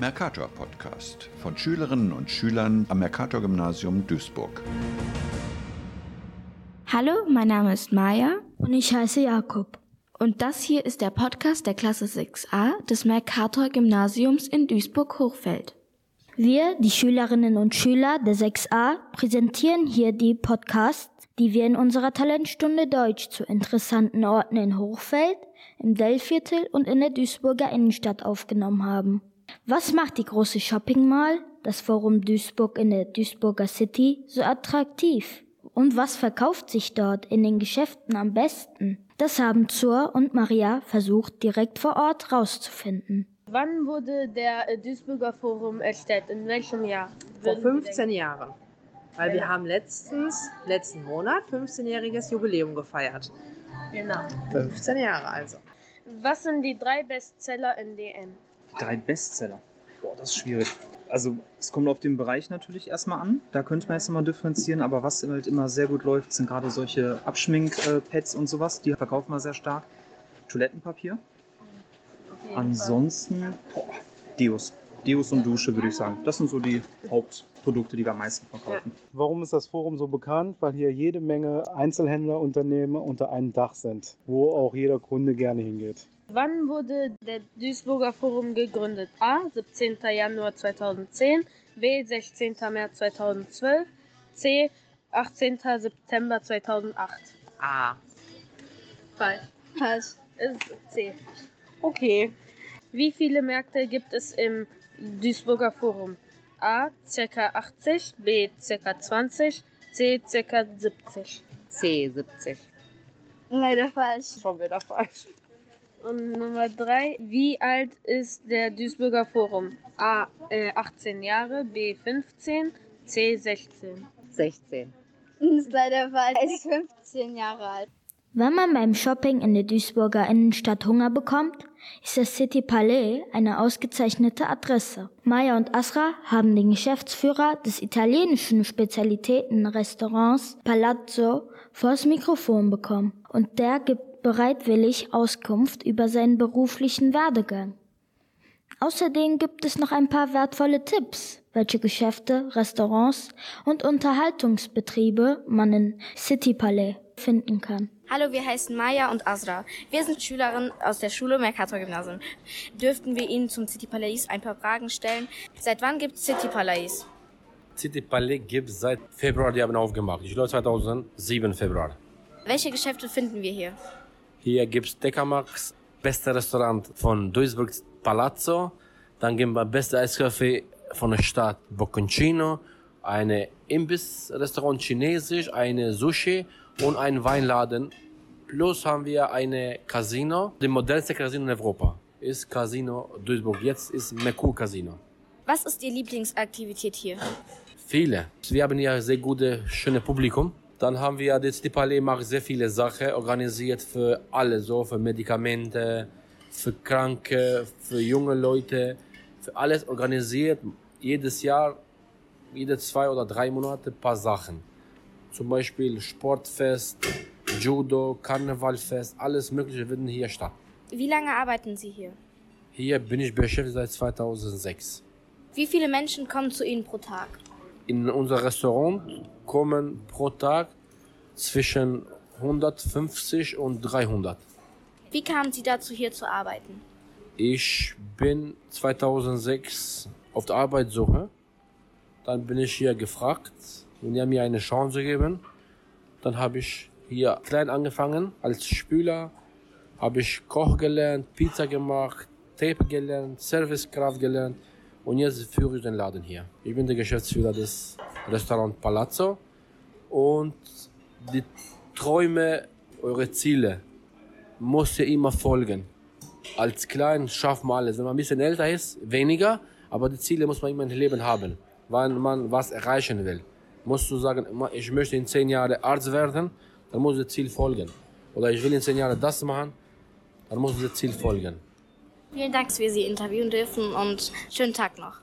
Mercator Podcast von Schülerinnen und Schülern am Mercator Gymnasium Duisburg. Hallo, mein Name ist Maja und ich heiße Jakob. Und das hier ist der Podcast der Klasse 6a des Mercator Gymnasiums in Duisburg-Hochfeld. Wir, die Schülerinnen und Schüler der 6a, präsentieren hier die Podcasts, die wir in unserer Talentstunde Deutsch zu interessanten Orten in Hochfeld, im Dellviertel und in der Duisburger Innenstadt aufgenommen haben. Was macht die große Shopping Mall, das Forum Duisburg in der Duisburger City, so attraktiv? Und was verkauft sich dort in den Geschäften am besten? Das haben Zur und Maria versucht, direkt vor Ort rauszufinden. Wann wurde der äh, Duisburger Forum erstellt? In welchem Jahr? Vor 15 Jahren. Weil wir haben letztens, letzten Monat, 15-jähriges Jubiläum gefeiert. Genau. 15 Jahre also. Was sind die drei Bestseller in DN? Drei Bestseller. Boah, das ist schwierig. Also es kommt auf den Bereich natürlich erstmal an. Da könnte man jetzt mal differenzieren, aber was halt immer sehr gut läuft, sind gerade solche Abschminkpads und sowas. Die verkaufen wir sehr stark. Toilettenpapier. Ansonsten boah, Deos. Deos und Dusche würde ich sagen. Das sind so die Hauptprodukte, die wir am meisten verkaufen. Warum ist das Forum so bekannt? Weil hier jede Menge Einzelhändlerunternehmen unter einem Dach sind, wo auch jeder Kunde gerne hingeht. Wann wurde der Duisburger Forum gegründet? A. 17. Januar 2010, B. 16. März 2012, C. 18. September 2008. A. Falsch. Falsch. Ist C. Okay. Wie viele Märkte gibt es im Duisburger Forum? A. Ca. 80, B. Ca. 20, C. Ca. 70. C. 70. Leider falsch. Schon wieder falsch. Und Nummer 3. Wie alt ist der Duisburger Forum? A. Äh, 18 Jahre, B. 15, C. 16. 16. Das ist leider falsch. Er ist 15 Jahre alt. Wenn man beim Shopping in der Duisburger Innenstadt Hunger bekommt, ist das City Palais eine ausgezeichnete Adresse. Maya und Asra haben den Geschäftsführer des italienischen Spezialitätenrestaurants Palazzo vors Mikrofon bekommen und der gibt bereitwillig Auskunft über seinen beruflichen Werdegang. Außerdem gibt es noch ein paar wertvolle Tipps, welche Geschäfte, Restaurants und Unterhaltungsbetriebe man in City Palais finden kann. Hallo, wir heißen Maya und Asra. Wir sind Schülerinnen aus der Schule Mercator Gymnasium. Dürften wir Ihnen zum City Palais ein paar Fragen stellen? Seit wann gibt es City Palais? City Palais gibt es seit Februar, die haben aufgemacht. Ich glaube 2007 Februar. Welche Geschäfte finden wir hier? Hier gibt es Decamax, beste Restaurant von Duisburg Palazzo. Dann gibt wir beste Eiscafé von der Stadt Bocconcino, eine Imbiss-Restaurant Chinesisch, eine Sushi und einen Weinladen. Plus haben wir eine Casino, das modernste Casino in Europa. Ist Casino Duisburg. Jetzt ist Merkur Casino. Was ist Ihr Lieblingsaktivität hier? Viele. Wir haben hier sehr gute, schöne Publikum. Dann haben wir das Palais macht sehr viele Sachen organisiert für alle, so für Medikamente, für Kranke, für junge Leute, für alles organisiert. Jedes Jahr, jede zwei oder drei Monate ein paar Sachen. Zum Beispiel Sportfest, Judo, Karnevalfest, alles Mögliche finden hier statt. Wie lange arbeiten Sie hier? Hier bin ich beschäftigt seit 2006. Wie viele Menschen kommen zu Ihnen pro Tag? In unser Restaurant kommen pro Tag zwischen 150 und 300. Wie kamen Sie dazu, hier zu arbeiten? Ich bin 2006 auf der Arbeitssuche. Dann bin ich hier gefragt und die haben mir eine Chance gegeben. Dann habe ich hier klein angefangen als Spüler, habe ich Koch gelernt, Pizza gemacht, Tape gelernt, Servicekraft gelernt und jetzt führe ich den Laden hier. Ich bin der Geschäftsführer des Restaurant Palazzo und die Träume, eure Ziele muss ihr immer folgen. Als Klein schafft man alles. Wenn man ein bisschen älter ist, weniger, aber die Ziele muss man immer im Leben haben, weil man was erreichen will. Musst du sagen, ich möchte in zehn Jahren Arzt werden, dann muss das Ziel folgen. Oder ich will in zehn Jahren das machen, dann muss das Ziel folgen. Vielen Dank, dass wir Sie interviewen dürfen und schönen Tag noch.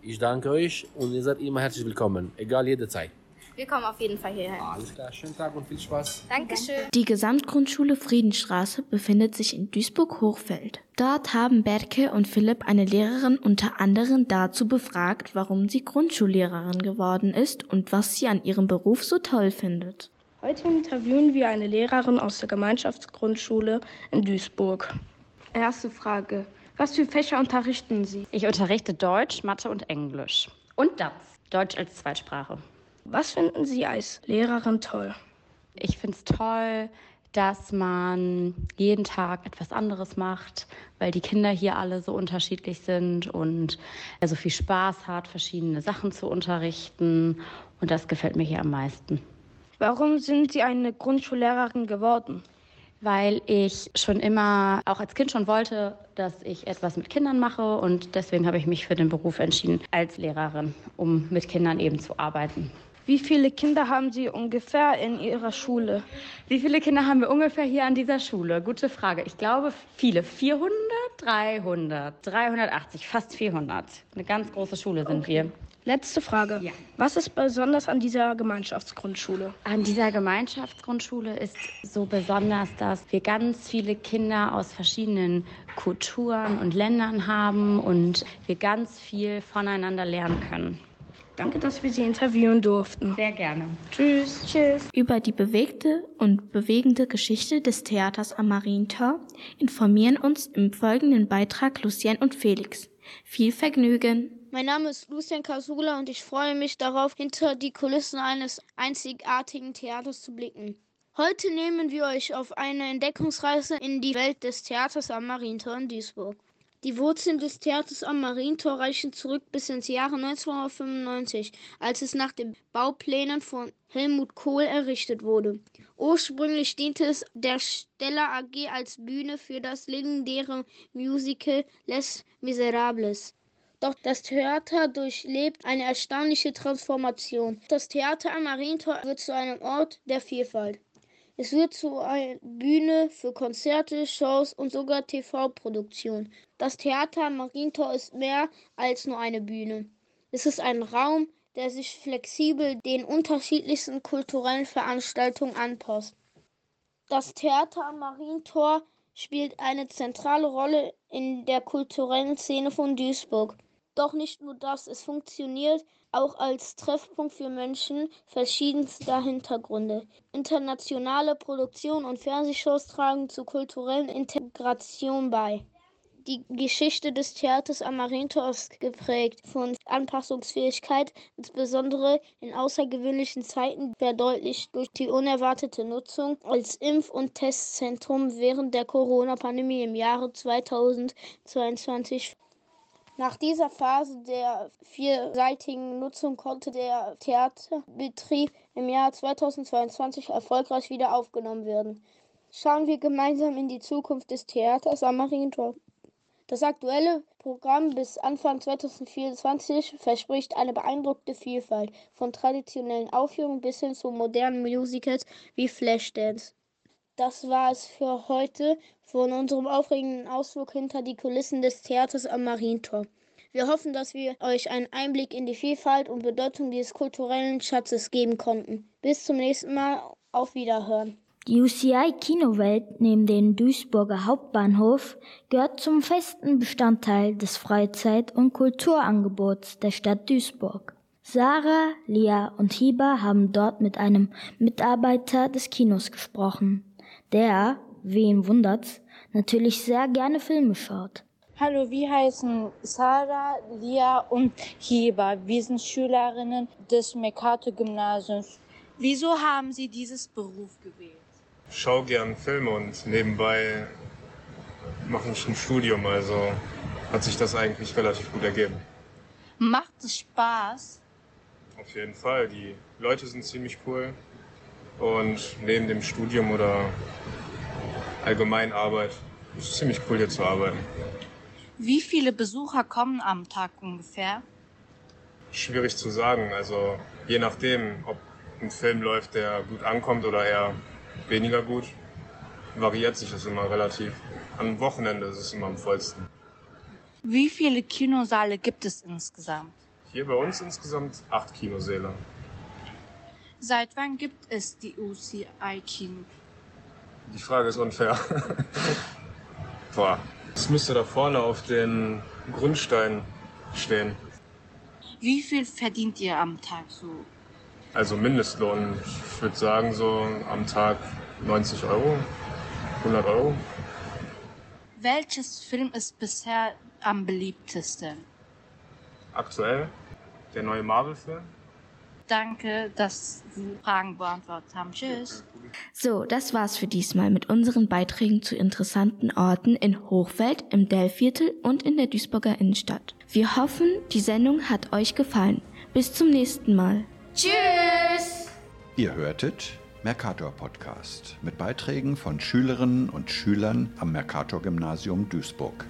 Ich danke euch und ihr seid immer herzlich willkommen, egal jede Zeit. Wir kommen auf jeden Fall hierher. Alles klar, schönen Tag und viel Spaß. Dankeschön. Die Gesamtgrundschule Friedenstraße befindet sich in Duisburg-Hochfeld. Dort haben Berke und Philipp eine Lehrerin unter anderem dazu befragt, warum sie Grundschullehrerin geworden ist und was sie an ihrem Beruf so toll findet. Heute interviewen wir eine Lehrerin aus der Gemeinschaftsgrundschule in Duisburg. Erste Frage. Was für Fächer unterrichten Sie? Ich unterrichte Deutsch, Mathe und Englisch. Und DATS, Deutsch als Zweitsprache. Was finden Sie als Lehrerin toll? Ich finde es toll, dass man jeden Tag etwas anderes macht, weil die Kinder hier alle so unterschiedlich sind und er so viel Spaß hat, verschiedene Sachen zu unterrichten. Und das gefällt mir hier am meisten. Warum sind Sie eine Grundschullehrerin geworden? Weil ich schon immer, auch als Kind schon wollte, dass ich etwas mit Kindern mache und deswegen habe ich mich für den Beruf entschieden als Lehrerin, um mit Kindern eben zu arbeiten. Wie viele Kinder haben Sie ungefähr in Ihrer Schule? Wie viele Kinder haben wir ungefähr hier an dieser Schule? Gute Frage. Ich glaube viele. 400, 300, 380, fast 400. Eine ganz große Schule sind okay. wir. Letzte Frage. Ja. Was ist besonders an dieser Gemeinschaftsgrundschule? An dieser Gemeinschaftsgrundschule ist so besonders, dass wir ganz viele Kinder aus verschiedenen Kulturen und Ländern haben und wir ganz viel voneinander lernen können. Danke, dass wir Sie interviewen durften. Sehr gerne. Tschüss. Tschüss. Über die bewegte und bewegende Geschichte des Theaters am Marientor informieren uns im folgenden Beitrag Lucien und Felix. Viel Vergnügen! Mein Name ist Lucien Casula und ich freue mich darauf, hinter die Kulissen eines einzigartigen Theaters zu blicken. Heute nehmen wir euch auf eine Entdeckungsreise in die Welt des Theaters am Marientor in Duisburg. Die Wurzeln des Theaters am Marientor reichen zurück bis ins Jahre 1995, als es nach den Bauplänen von Helmut Kohl errichtet wurde. Ursprünglich diente es der Stella AG als Bühne für das legendäre Musical Les Miserables. Doch das Theater durchlebt eine erstaunliche Transformation. Das Theater am Marientor wird zu einem Ort der Vielfalt. Es wird zu einer Bühne für Konzerte, Shows und sogar TV-Produktionen. Das Theater am Marientor ist mehr als nur eine Bühne. Es ist ein Raum, der sich flexibel den unterschiedlichsten kulturellen Veranstaltungen anpasst. Das Theater am Marientor spielt eine zentrale Rolle in der kulturellen Szene von Duisburg. Doch nicht nur das, es funktioniert auch als Treffpunkt für Menschen verschiedenster Hintergründe. Internationale Produktionen und Fernsehshows tragen zur kulturellen Integration bei. Die Geschichte des Theaters am Marientor geprägt von Anpassungsfähigkeit, insbesondere in außergewöhnlichen Zeiten verdeutlicht durch die unerwartete Nutzung als Impf- und Testzentrum während der Corona-Pandemie im Jahre 2022. Nach dieser Phase der vierseitigen Nutzung konnte der Theaterbetrieb im Jahr 2022 erfolgreich wieder aufgenommen werden. Schauen wir gemeinsam in die Zukunft des Theaters am Marientor. Das aktuelle Programm bis Anfang 2024 verspricht eine beeindruckende Vielfalt von traditionellen Aufführungen bis hin zu modernen Musicals wie Flashdance. Das war es für heute von unserem aufregenden Ausflug hinter die Kulissen des Theaters am Marientor. Wir hoffen, dass wir euch einen Einblick in die Vielfalt und Bedeutung dieses kulturellen Schatzes geben konnten. Bis zum nächsten Mal. Auf Wiederhören. Die UCI Kinowelt neben dem Duisburger Hauptbahnhof gehört zum festen Bestandteil des Freizeit- und Kulturangebots der Stadt Duisburg. Sarah, Lia und Hiba haben dort mit einem Mitarbeiter des Kinos gesprochen, der, wen wundert's, natürlich sehr gerne Filme schaut. Hallo, wir heißen Sarah, Lia und Hiba. Wir sind Schülerinnen des Mercator-Gymnasiums. Wieso haben Sie dieses Beruf gewählt? Ich schaue gern Filme und nebenbei mache ich ein Studium, also hat sich das eigentlich relativ gut ergeben. Macht es Spaß? Auf jeden Fall, die Leute sind ziemlich cool und neben dem Studium oder allgemein Arbeit ist es ziemlich cool hier zu arbeiten. Wie viele Besucher kommen am Tag ungefähr? Schwierig zu sagen, also je nachdem, ob ein Film läuft, der gut ankommt oder eher weniger gut, variiert sich das immer relativ. Am Wochenende ist es immer am vollsten. Wie viele Kinosaale gibt es insgesamt? Hier bei uns insgesamt acht Kinosäle. Seit wann gibt es die UCI-Kino? Die Frage ist unfair. Boah, es müsste da vorne auf den Grundstein stehen. Wie viel verdient ihr am Tag so? Also Mindestlohn, ich würde sagen so am Tag 90 Euro, 100 Euro. Welches Film ist bisher am beliebtesten? Aktuell der neue Marvel-Film. Danke, dass Sie Fragen beantwortet haben. Tschüss. So, das war's für diesmal mit unseren Beiträgen zu interessanten Orten in Hochfeld, im Dellviertel und in der Duisburger Innenstadt. Wir hoffen, die Sendung hat euch gefallen. Bis zum nächsten Mal. Tschüss! Ihr hörtet Mercator Podcast mit Beiträgen von Schülerinnen und Schülern am Mercator Gymnasium Duisburg.